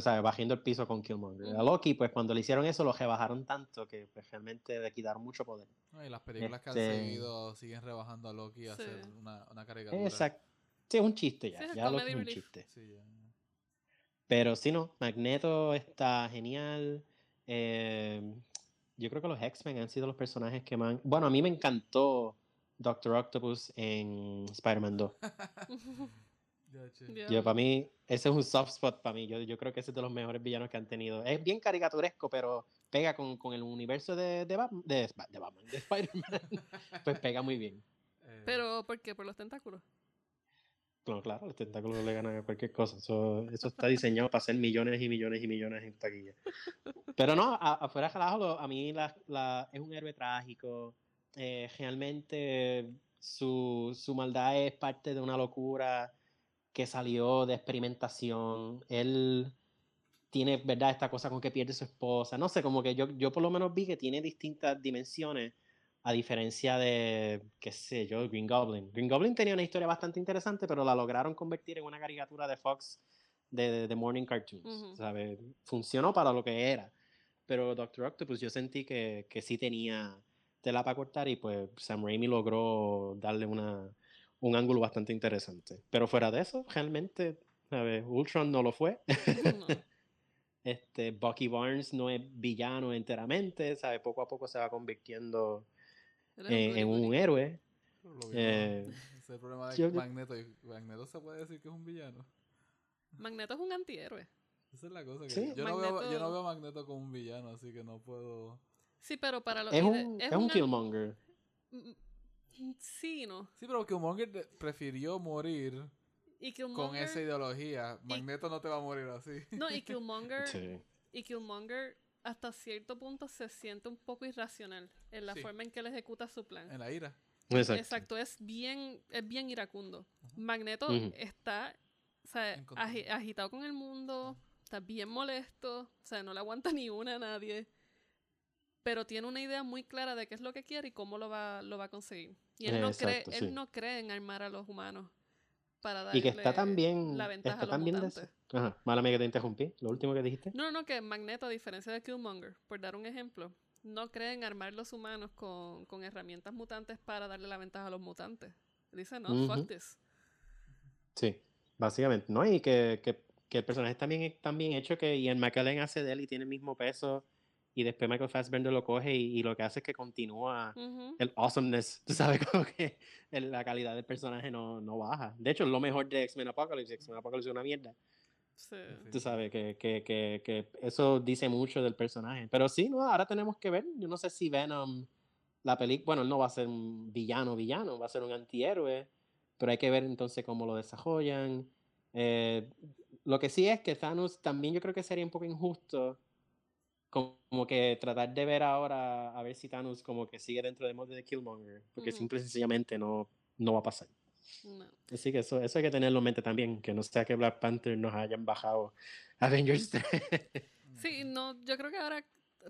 ¿Sabes? Bajando el piso con Killmonger. A Ujú. Loki, pues cuando le hicieron eso, lo rebajaron tanto que pues, realmente le quitaron mucho poder. No, y las películas que han Este- seguido siguen rebajando a Loki a Sí. hacer una, una caricatura. Exacto. Sí, es un chiste ya. Sí, es ya Loki es un chiste. Sí, ya. Pero sí, no. Magneto está genial. Eh, yo creo que los X-Men han sido los personajes que más. Bueno, a mí me encantó Doctor Octopus en Spider-Man 2. Ya. Yo, para mí, ese es un soft spot para mí. Yo, yo creo que ese es de los mejores villanos que han tenido. Es bien caricaturesco, pero pega con, con el universo de, de, Bat- de, de Batman, de Spider-Man. pues pega muy bien. Eh, Pero, ¿por qué? Por los tentáculos. Claro, claro, los tentáculos le ganan a cualquier cosa. Eso, eso está diseñado para hacer millones y millones y millones en taquilla. Pero no, a- afuera de relajo, lo- a mí la, la- es un héroe trágico. Eh, realmente su, su maldad es parte de una locura que salió de experimentación. Él tiene, ¿verdad? Esta cosa con que pierde su esposa. No sé, como que yo, yo por lo menos vi que tiene distintas dimensiones. A diferencia de, qué sé yo, Green Goblin. Green Goblin tenía una historia bastante interesante, pero la lograron convertir en una caricatura de Fox de, de Morning Cartoons. Ujú. ¿sabe? Funcionó para lo que era. Pero Doctor Octopus yo sentí que, que sí tenía tela para cortar y pues Sam Raimi logró darle una, un ángulo bastante interesante. Pero fuera de eso, realmente, ¿sabe? Ultron no lo fue. No. Este, Bucky Barnes no es villano enteramente, ¿sabe? Poco a poco se va convirtiendo en, un héroe. lo eh, ese es el problema de yo- Magneto. y Magneto se puede decir que es un villano. Magneto es un antihéroe. Esa es la cosa. Que Sí. yo, no veo, yo Magneto- no veo a Magneto como un villano, así que no puedo. Sí, pero para los Es un, es es un Killmonger. Sí, no. Sí, pero Killmonger prefirió morir Y con Killmonger. esa ideología. Magneto no te va a morir así. No, y Killmonger. Sí. Y Killmonger hasta cierto punto se siente un poco irracional en la Sí. forma en que él ejecuta su plan. En la ira. Exacto. Exacto, es bien, es bien iracundo. Magneto Ujú. está o sea, agi- agitado con el mundo, está bien molesto, o sea, no le aguanta ni una a nadie. Pero tiene una idea muy clara de qué es lo que quiere y cómo lo va, lo va a conseguir. Y él, no, cree, él no cree en armar a los humanos para darle Y que está también. la ventaja Está a los también mutantes. Ajá, mala mía que te interrumpí. Lo último que dijiste. No, no, que Magneto, a diferencia de Killmonger, por dar un ejemplo, no cree en armar los humanos con, con herramientas mutantes para darle la ventaja a los mutantes. Dice, no, Ujú. fuck this. Sí, básicamente, ¿no? Y que, que, que el personaje también es tan bien hecho que Ian McKellen hace de él y tiene el mismo peso. Y después Michael Fassbender lo coge y, y lo que hace es que continúa Ujú. el awesomeness. Tú sabes, como que el- la calidad del personaje no, no baja. De hecho, es lo mejor de X-Men Apocalypse. X-Men Apocalypse es una mierda. Sí. Tú sabes que, que, que, que eso dice mucho del personaje. Pero sí, no, ahora tenemos que ver. Yo no sé si Venom, la película, bueno, él no va a ser un villano, villano, va a ser un antihéroe. Pero hay que ver entonces cómo lo desarrollan. Eh, lo que sí es que Thanos también yo creo que sería un poco injusto como que tratar de ver ahora a ver si Thanos como que sigue dentro del molde de Killmonger. Porque Ujú. simple y sencillamente no, no va a pasar. No. Así que eso, eso hay que tenerlo en mente también, que no sea que Black Panther nos hayan bajado Avengers 3. Sí, no, yo creo que ahora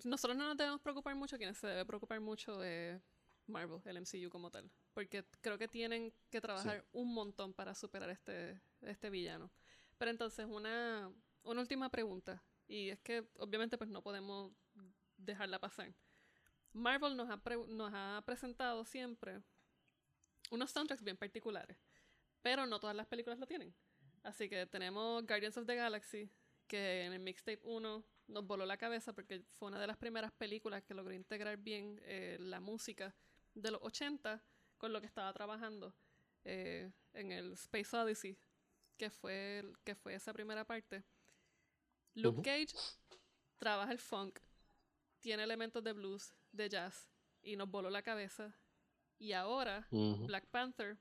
nosotros no nos debemos preocupar mucho, quienes se debe preocupar mucho de Marvel, el MCU como tal, porque creo que tienen que trabajar un montón para superar este, este villano. Pero entonces, una, una última pregunta, y es que obviamente pues no podemos dejarla pasar. Marvel nos ha, nos ha presentado siempre unos soundtracks bien particulares, pero no todas las películas lo tienen. Así que tenemos Guardians of the Galaxy, que en el mixtape 1 nos voló la cabeza porque fue una de las primeras películas que logró integrar bien eh, la música de los 80 con lo que estaba trabajando eh, en el Space Odyssey, que fue, que fue esa primera parte. Luke. Cage trabaja el funk, tiene elementos de blues, de jazz, y nos voló la cabeza. Y ahora. Black Panther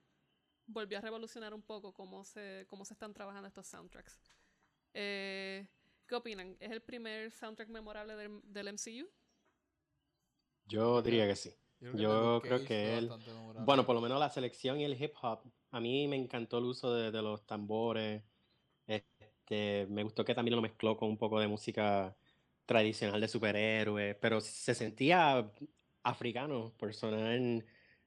volvió a revolucionar un poco cómo se, cómo se están trabajando estos soundtracks. Eh, ¿Qué opinan? ¿Es el primer soundtrack memorable del, del MCU? Yo diría que sí. Yo creo que él-. Bueno, por lo menos la selección y el hip hop. A mí me encantó el uso de, de los tambores. Este, me gustó que también lo mezcló con un poco de música tradicional de superhéroes, pero se sentía africano por sonar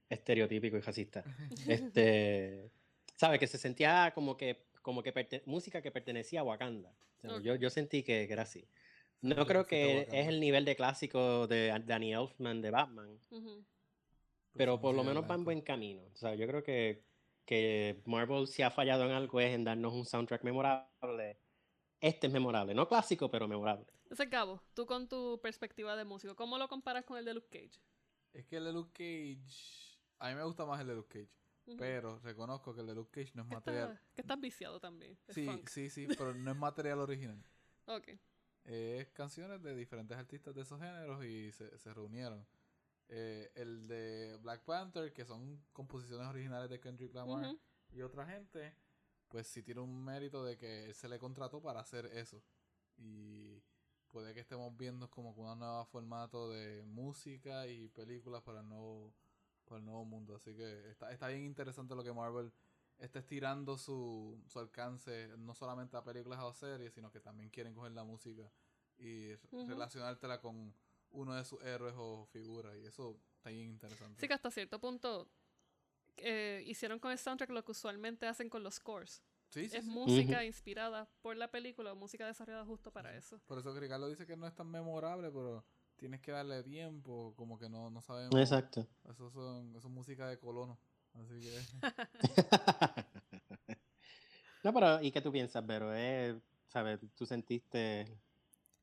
estereotípico y racista. Este, ¿sabes? Que se sentía como que, como que música que pertenecía a Wakanda. O sea, yo, yo sentí que, era así. Sí, No creo que es el nivel de clásico de Danny Elfman de Batman, pero Pues por lo menos va en buen camino. O sea, yo creo que, que Marvel si ha fallado en algo es en darnos un soundtrack memorable. Este es memorable, no clásico, pero memorable. Entonces, Gabo, tú con tu perspectiva de músico, ¿cómo lo comparas con el de Luke Cage? Es que el de Luke Cage. A mí me gusta más el de Luke Cage. Pero reconozco que el de Luke Cage no es que, material. está, que estás viciado también. es Sí, funk. sí, sí, pero no es material original. Ok. Es canciones de diferentes artistas de esos géneros y se, se reunieron. Eh, el de Black Panther, que son composiciones originales de Kendrick Lamar y otra gente, pues sí tiene un mérito de que él se le contrató para hacer eso. Y puede que estemos viendo como que un nuevo formato de música y películas para el nuevo, para el nuevo mundo. Así que está, está bien interesante lo que Marvel está estirando su, su alcance, no solamente a películas o series, sino que también quieren coger la música y relacionártela con uno de sus héroes o figuras. Y eso está bien interesante. Sí que hasta cierto punto eh, hicieron con el soundtrack lo que usualmente hacen con los scores. Sí, sí, es sí. música inspirada por la película o música desarrollada justo para eso. Por eso que Ricardo dice que no es tan memorable, pero tienes que darle tiempo, como que no, no sabemos. Exacto. Eso son, eso es música de colono. Así que no, pero ¿y qué tú piensas, Vero? Eh, ¿Sabes? Tú sentiste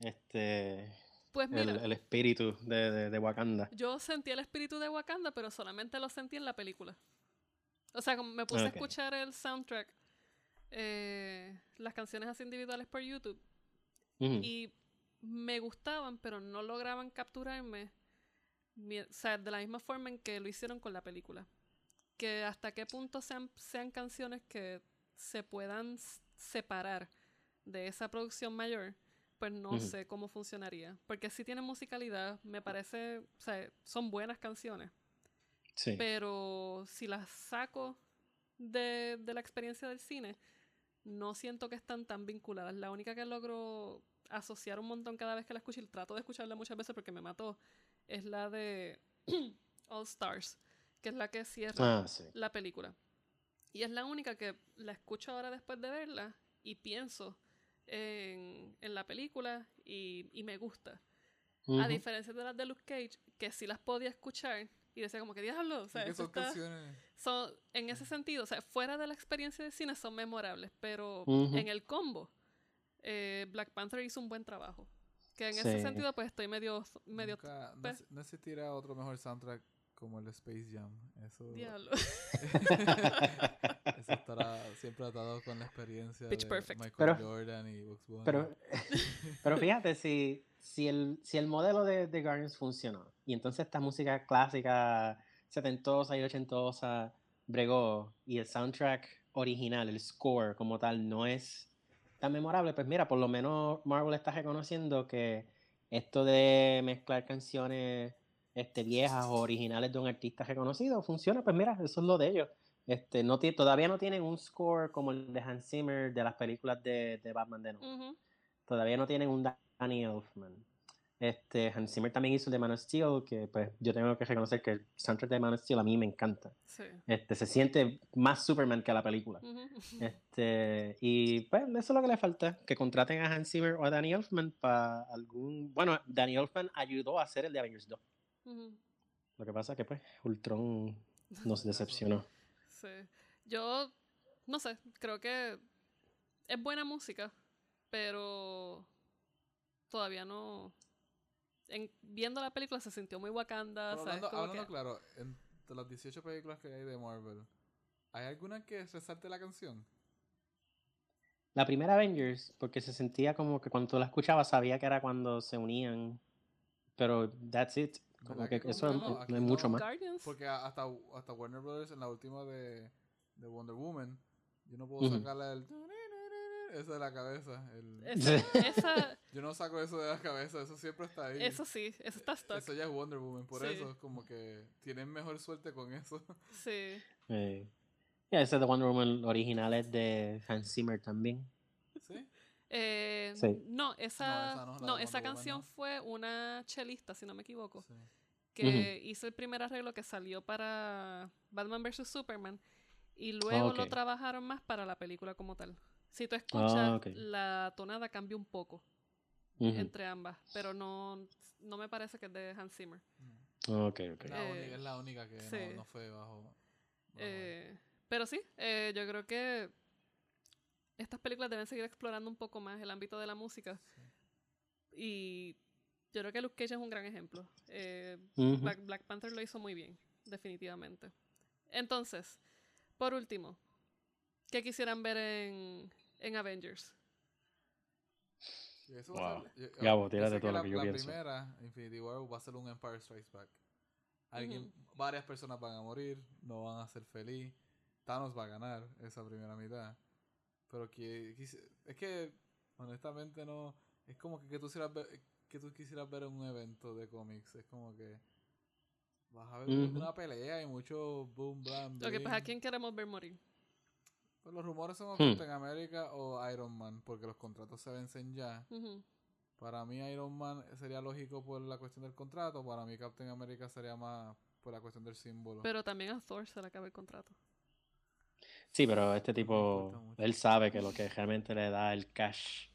este Pues mira, el, el espíritu de, de, de Wakanda. yo sentí el espíritu de Wakanda, pero solamente lo sentí en la película. O sea, como me puse a escuchar el soundtrack, eh, las canciones así individuales por YouTube, y me gustaban, pero no lograban capturarme, o sea, de la misma forma en que lo hicieron con la película. Que hasta qué punto sean, sean canciones que se puedan separar de esa producción mayor, pues no sé cómo funcionaría. Porque sí tienen musicalidad, me parece, o sea, son buenas canciones, Sí. pero si las saco de, de la experiencia del cine, no siento que están tan vinculadas. La única que logro asociar un montón cada vez que la escucho, y trato de escucharla muchas veces porque me mató, es la de All Stars, que es la que cierra Ah, sí. la película. Y es la única que la escucho ahora después de verla y pienso en, en la película y, y me gusta. A Ujú. diferencia de las de Luke Cage, que sí las podía escuchar y decía como que diablo, o sea, eso son está- canciones. son, en ese sentido, o sea, fuera de la experiencia de cine son memorables, pero Ujú. en el combo, eh, Black Panther hizo un buen trabajo. Que en ese Sí. sentido, pues estoy medio, medio Nunca- no, pues- no existirá otro mejor soundtrack como el Space Jam. Eso, diablo. eso estará siempre atado con la experiencia Pitch de Perfect. Michael Pero- Jordan y Bugs Bunny. Pero, pero fíjate, si, si, el, si el modelo de, de Guardians funcionó, y entonces esta música clásica, setentosa y ochentosa, bregó, y el soundtrack original, el score como tal, no es tan memorable, pues mira, por lo menos Marvel está reconociendo que esto de mezclar canciones este, viejas o originales de un artista reconocido funciona, pues mira, eso es lo de ellos. Este, no todavía no tienen un score como el de Hans Zimmer de las películas de, de Batman de Nolan Ujú. todavía no tienen un Danny Elfman. Este, Hans Zimmer también hizo el de Man of Steel, que pues yo tengo que reconocer que el soundtrack de Man of Steel a mí me encanta. Sí. Este, se siente más Superman que la película. Ujú. Este, y pues eso es lo que le falta, que contraten a Hans Zimmer o a Danny Elfman para algún... Bueno, Danny Elfman ayudó a hacer el de Avengers 2. Lo que pasa que pues Ultron nos decepcionó. Sí. Yo, no sé, creo que es buena música, pero todavía no... En, viendo la película se sintió muy Wakanda, Pero ¿sabes? hablando, Como hablando que- claro, entre las 18 películas que hay de Marvel, ¿hay alguna que resalte la canción? La primera Avengers, porque se sentía como que cuando tú la escuchabas sabía que era cuando se unían. Pero that's it. Como ¿Verdad que que eso no, es mucho no. más. Guardians. Porque hasta, hasta Warner Brothers en la última de, de Wonder Woman, yo no puedo Ujú. sacarle el... Eso de la cabeza. El, Esa, esa- yo no saco eso de la cabeza, eso siempre está ahí. eso sí, eso está stuck. Eso ya es Wonder Woman, por Sí. eso es como que tienen mejor suerte con eso. Sí. Eh, yeah, ese de Wonder Woman original es de Hans Zimmer también. ¿Sí? Eh, Sí. No, esa, esa no, esa canción fue una chelista, si no me equivoco, Sí. que hizo el primer arreglo que salió para Batman vs. Superman y luego lo trabajaron más para la película como tal. Si tú escuchas, Ah, ok. la tonada cambia un poco entre ambas, pero no, no me parece que es de Hans Zimmer. Ok, ok. Es, la Eh, única, es la única que sí. no, no fue bajo... bajo Eh, pero sí, eh, yo creo que estas películas deben seguir explorando un poco más el ámbito de la música. Y yo creo que Luke Cage es un gran ejemplo. Eh. Black, Black Panther lo hizo muy bien, definitivamente. Entonces, por último, ¿qué quisieran ver en, en Avengers? Eso Wow. ser- yo- yo- Gabo, tírate todo lo la, que yo la pienso. primera, Infinity War, va a ser un Empire Strikes Back. Alguien, Varias personas van a morir, no van a ser feliz. Thanos va a ganar esa primera mitad. Pero que, es que, honestamente, no. Es como que, que tú quisieras ver, que tú quisieras ver en un evento de cómics. Es como que. Vas a ver una pelea y mucho boom, blam, Lo que pues, ¿a quién queremos ver morir? Pues los rumores son Hmm. Captain America o Iron Man, porque los contratos se vencen ya. Para mí Iron Man sería lógico por la cuestión del contrato, para mí Captain America sería más por la cuestión del símbolo. Pero también a Thor se le acaba el contrato. Sí, pero este tipo, él sabe que lo que realmente le da el cash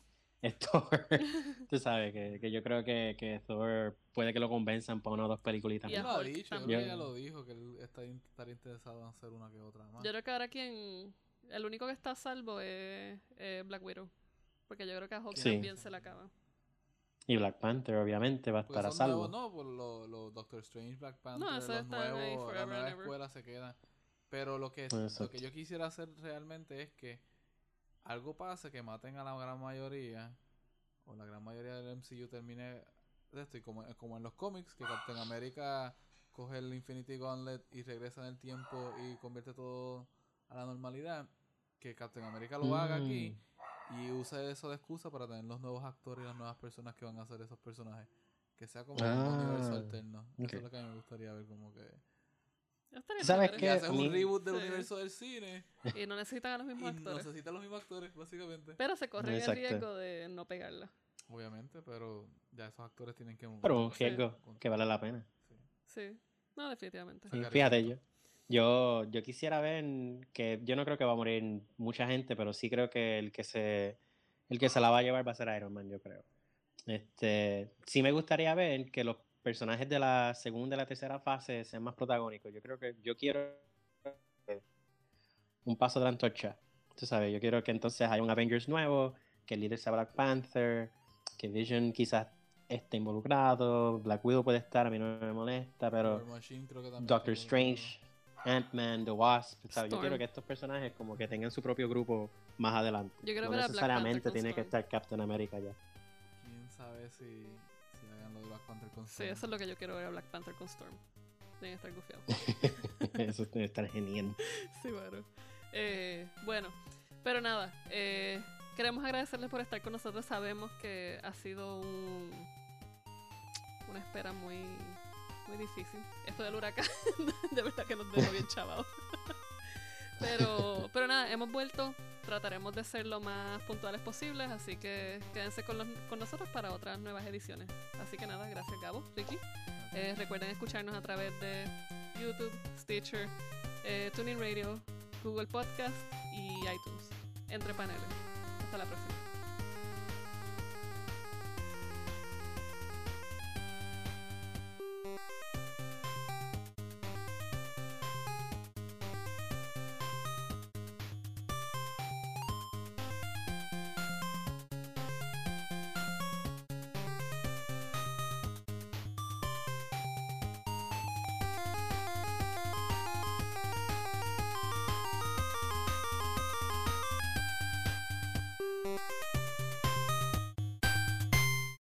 es Thor. Tú sabes que, que yo creo que, que Thor puede que lo convenzan para una o dos peliculitas. Y lo dicho, creo también. que ella lo dijo, que él está in- estaría interesado en hacer una que otra más. Yo creo que ahora quien. El único que está a salvo es Black Widow. Porque yo creo que a Hulk Sí. también se le acaba. Y Black Panther, obviamente, va a estar a salvo. nuevos, no, por los los Doctor Strange, Black Panther, eso los nuevos, la forever nueva escuela se queda. Pero lo que, lo que yo quisiera hacer realmente es que algo pase que maten a la gran mayoría, o la gran mayoría del MCU termine de esto, y como, como en los cómics, que Captain America coge el Infinity Gauntlet y regresa en el tiempo y convierte todo a la normalidad, que Captain America lo haga aquí Mm. y use eso de excusa para tener los nuevos actores y las nuevas personas que van a hacer esos personajes. Que sea como un Ah, universo alterno. Eso es lo que a mí me gustaría ver como que... Estaría ¿Sabes qué? haces un reboot del Sí. universo del cine Y no necesitan a los y mismos actores. necesitas los mismos actores, básicamente. Pero se corre el riesgo de no pegarla. Obviamente, pero ya esos actores tienen que... Pero un Sí. riesgo que vale la pena. Sí. Sí. No, definitivamente. Fíjate, yo, yo, yo quisiera ver que yo no creo que va a morir mucha gente, pero sí creo que el que se el que se la va a llevar va a ser Iron Man, yo creo. Este, sí me gustaría ver que los personajes de la segunda y la tercera fase sean más protagónicos. Yo creo que yo quiero un paso de la antorcha. Tú sabes, yo quiero que entonces haya un Avengers nuevo, que el líder sea Black Panther, que Vision quizás esté involucrado, Black Widow puede estar, a mí no me molesta, pero War Machine creo que también Doctor. Strange, Ant-Man, The Wasp. ¿sabes? Yo quiero que estos personajes como que tengan su propio grupo más adelante. Yo quiero no necesariamente tiene que estar Captain America ya. ¿Quién sabe si, Black Panther con Sí, Storm? eso es lo que yo quiero ver a Black Panther con Storm. Deben estar gufiados. Eso debe estar genial. Sí, bueno. Eh, bueno, pero nada, eh, queremos agradecerles por estar con nosotros. Sabemos que ha sido un, una espera muy, muy difícil. Esto del huracán, de verdad que nos dejó bien chavados. Pero, pero nada, hemos vuelto. Trataremos de ser lo más puntuales posibles, así que quédense con, los- con nosotros para otras nuevas ediciones. Así que nada, gracias Gabo, Ricky. Eh, recuerden escucharnos a través de YouTube, Stitcher, eh, TuneIn Radio, Google Podcast y iTunes. Entre paneles. Hasta la próxima.